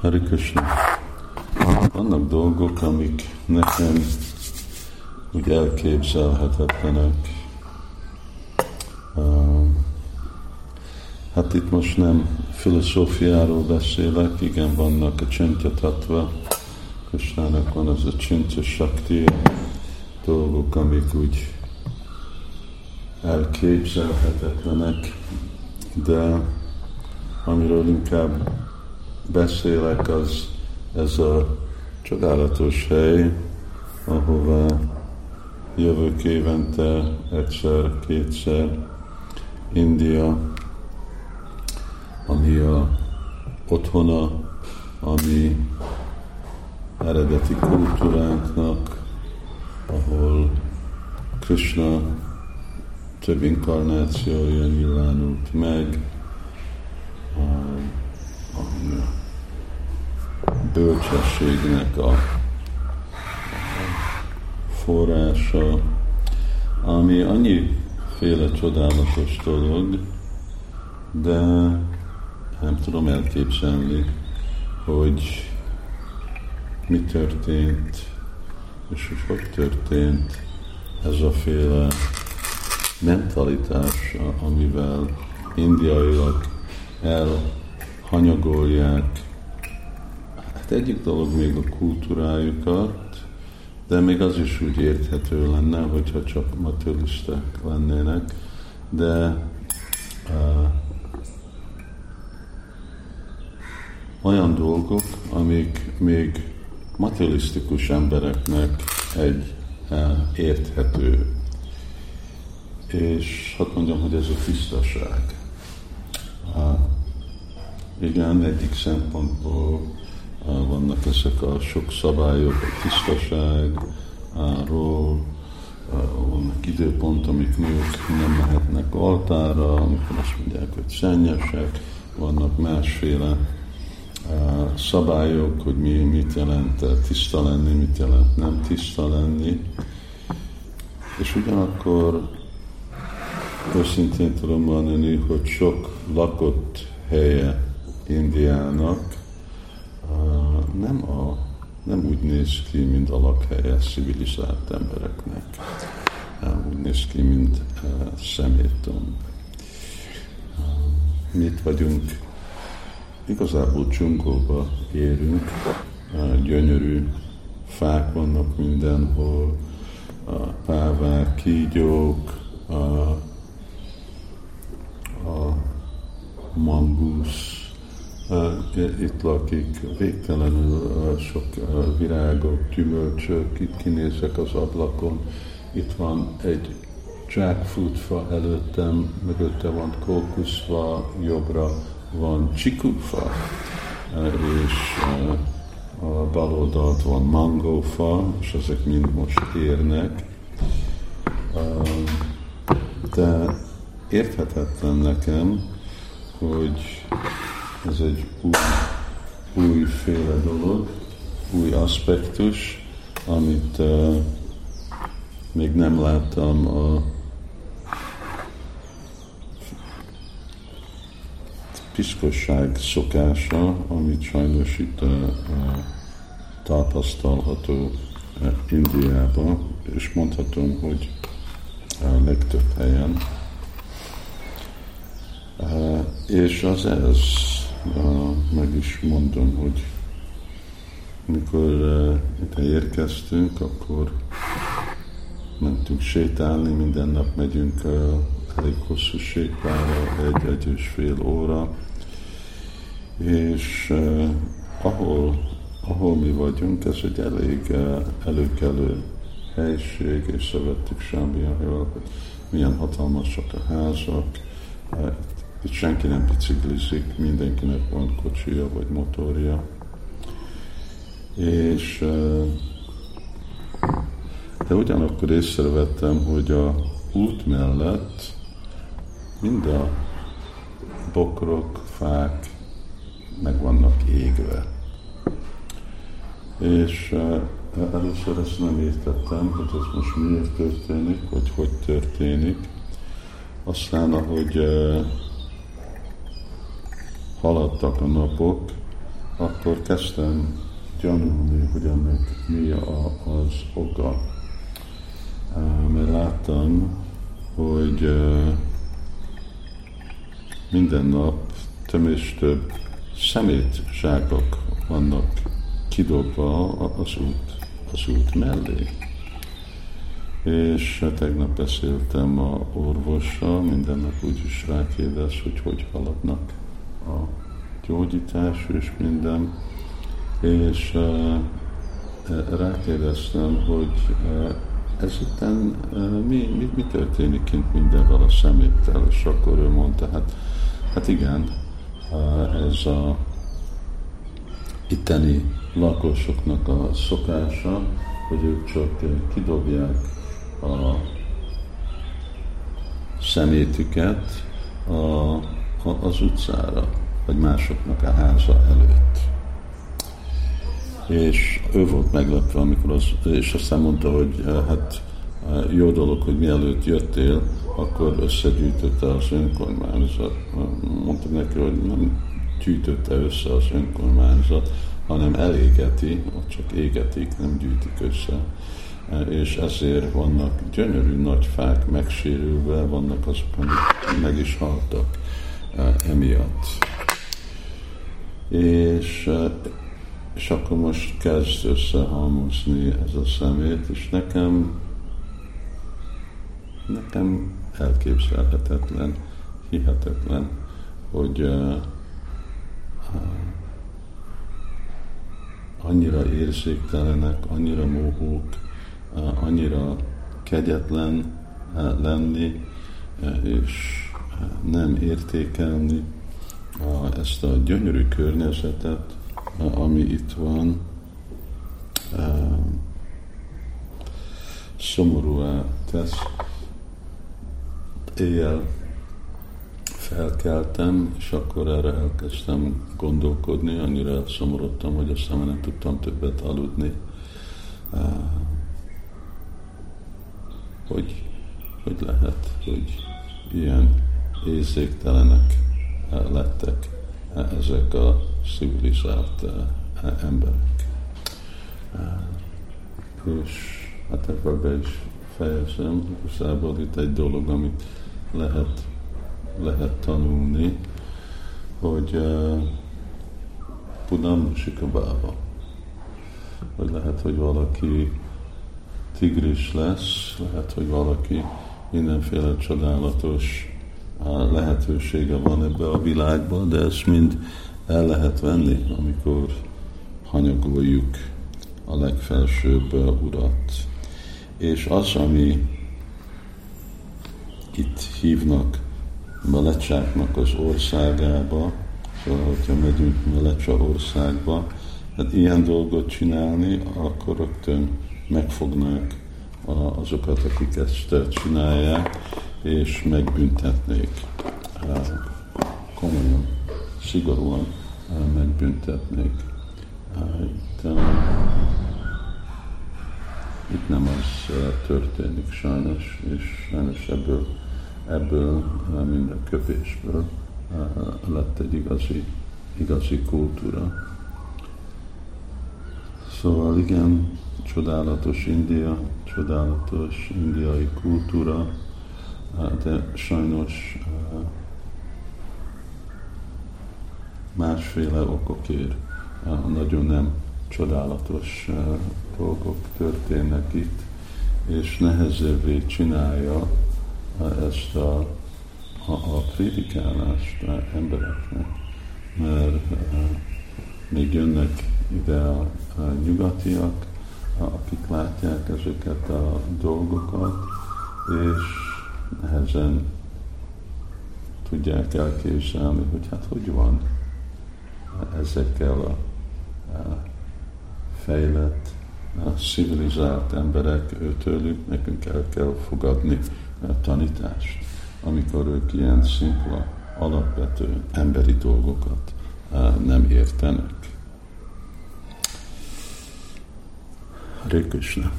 Hari Krishna. Vannak dolgok, amik nekem úgy elképzelhetetlenek. Hát itt most nem filozófiáról beszélek, igen, vannak a csintyatatva, Kösnának van az a csintya sakti, dolgok, amik úgy elképzelhetetlenek, de amiről inkább beszélek, az ez a csodálatos hely, ahova jövök évente egyszer, kétszer, India, ami a otthona, ami eredeti kultúránknak, ahol Krishna több inkarnációja nyilvánult meg, a, a bölcsességnek a, forrása, ami annyiféle csodálatos dolog, de nem tudom elképzelni, hogy mi történt, és hogy hogy történt ez a féle mentalitás, amivel indiaiak elhanyagolják hát egyik dolog még a kultúrájukat, de még az is úgy érthető lenne, hogyha csak materialisták lennének, de uh, olyan dolgok, amik még materialisztikus embereknek egy uh, érthető és hát mondjam, hogy ez a tisztaság. Uh, igen, egyik szempontból vannak ezek a sok szabályok, a tisztaságról, vannak időpont, amik nők nem mehetnek altára, amikor azt mondják, hogy szennyesek, vannak másféle uh, szabályok, hogy mi, mit jelent tiszta lenni, mit jelent nem tiszta lenni. És ugyanakkor őszintén tudom mondani, hogy sok lakott helye Indiának nem, a, nem úgy néz ki, mint a lakhelye civilizált embereknek. Úgy néz ki, mint szeméttom. Mi itt vagyunk, igazából dzsungolba érünk, gyönyörű fák vannak mindenhol, pávák, kígyók, a mangusz, itt lakik végtelenül sok virágok, gyümölcsök, itt kinézek az ablakon, itt van egy jackfruit fa előttem, mögötte van kókuszfa, jobbra van csikufa, és a bal oldalt van mangófa, és ezek mind most érnek. De érthetetlen nekem, hogy ez egy új, újféle dolog, új aspektus, amit uh, még nem láttam a piszkosság szokása, amit sajnos itt uh, uh, tapasztalható uh, Indiában, és mondhatom, hogy a legtöbb helyen. És az ez, meg is mondom, hogy mikor itt érkeztünk, akkor mentünk sétálni, minden nap megyünk elég hosszú sétára, egy, egy és fél óra, és ahol, ahol mi vagyunk, ez egy elég előkelő helység, és szövettük Sámbiáról, hogy milyen hatalmasak a házak, itt senki nem biciklizik, mindenkinek van kocsija vagy motorja. És de ugyanakkor észrevettem, hogy a út mellett mind a bokrok, fák meg vannak égve. És először ezt nem értettem, hogy ez most miért történik, vagy hogy történik. Aztán, ahogy haladtak a napok, akkor kezdtem gyanulni, hogy ennek mi az oka. Mert láttam, hogy minden nap több és több szemét zsákok vannak kidobva az út, az út mellé. És tegnap beszéltem a orvossal, minden nap úgy is rákérdez, hogy hogy haladnak a gyógyítás és minden. És uh, rákérdeztem, hogy uh, ezután mi, mi, mi történik kint mindenvel a szeméttel, és akkor ő mondta, hát, hát igen, ez a itteni lakosoknak a szokása, hogy ők csak kidobják a szemétüket a, az utcára, vagy másoknak a háza előtt. És ő volt meglepve, amikor az, és aztán mondta, hogy hát jó dolog, hogy mielőtt jöttél, akkor összegyűjtötte az önkormányzat. Mondtam neki, hogy nem gyűjtötte össze az önkormányzat, hanem elégeti, csak égetik, nem gyűjtik össze. És ezért vannak gyönyörű nagy fák megsérülve, vannak azok, amik meg is haltak emiatt. És, e, és akkor most kezd összehalmozni ez a szemét, és nekem nekem elképzelhetetlen, hihetetlen, hogy uh, annyira érzéktelenek, annyira mohók, annyira kegyetlen lenni, és nem értékelni ezt a gyönyörű környezetet, ami itt van, szomorúá tesz. Éjjel felkeltem, és akkor erre elkezdtem gondolkodni, annyira szomorodtam, hogy aztán nem tudtam többet aludni. Hogy, hogy lehet, hogy ilyen érzéktelenek lettek ezek a civilizált emberek. És hát ebben be is fejezem, igazából itt egy dolog, amit lehet lehet tanulni, hogy uh, Pudam Sikabába. Hogy lehet, hogy valaki tigris lesz, lehet, hogy valaki mindenféle csodálatos lehetősége van ebbe a világban, de ezt mind el lehet venni, amikor hanyagoljuk a legfelsőbb urat. És az, ami itt hívnak Melecsáknak az országába, szóval, hogyha megyünk Melecsa országba, hát ilyen dolgot csinálni, akkor rögtön megfognák azokat, akik ezt csinálják, és megbüntetnék. Komolyan, szigorúan megbüntetnék. Itt, itt nem az történik sajnos, és sajnos ebből ebből, mind a köpésből lett egy igazi, igazi kultúra. Szóval igen, csodálatos India, csodálatos indiai kultúra, de sajnos másféle okokért nagyon nem csodálatos dolgok történnek itt, és nehezebbé csinálja ezt a, a, a prédikálást embereknek, mert még jönnek ide a, a nyugatiak, akik látják ezeket a dolgokat, és nehezen tudják elképzelni, hogy hát hogy van ezekkel a, a fejlett, a civilizált emberek, őtőlük nekünk el kell fogadni tanítást, amikor ők ilyen szimpla, alapvető emberi dolgokat nem értenek. Hare Krishna.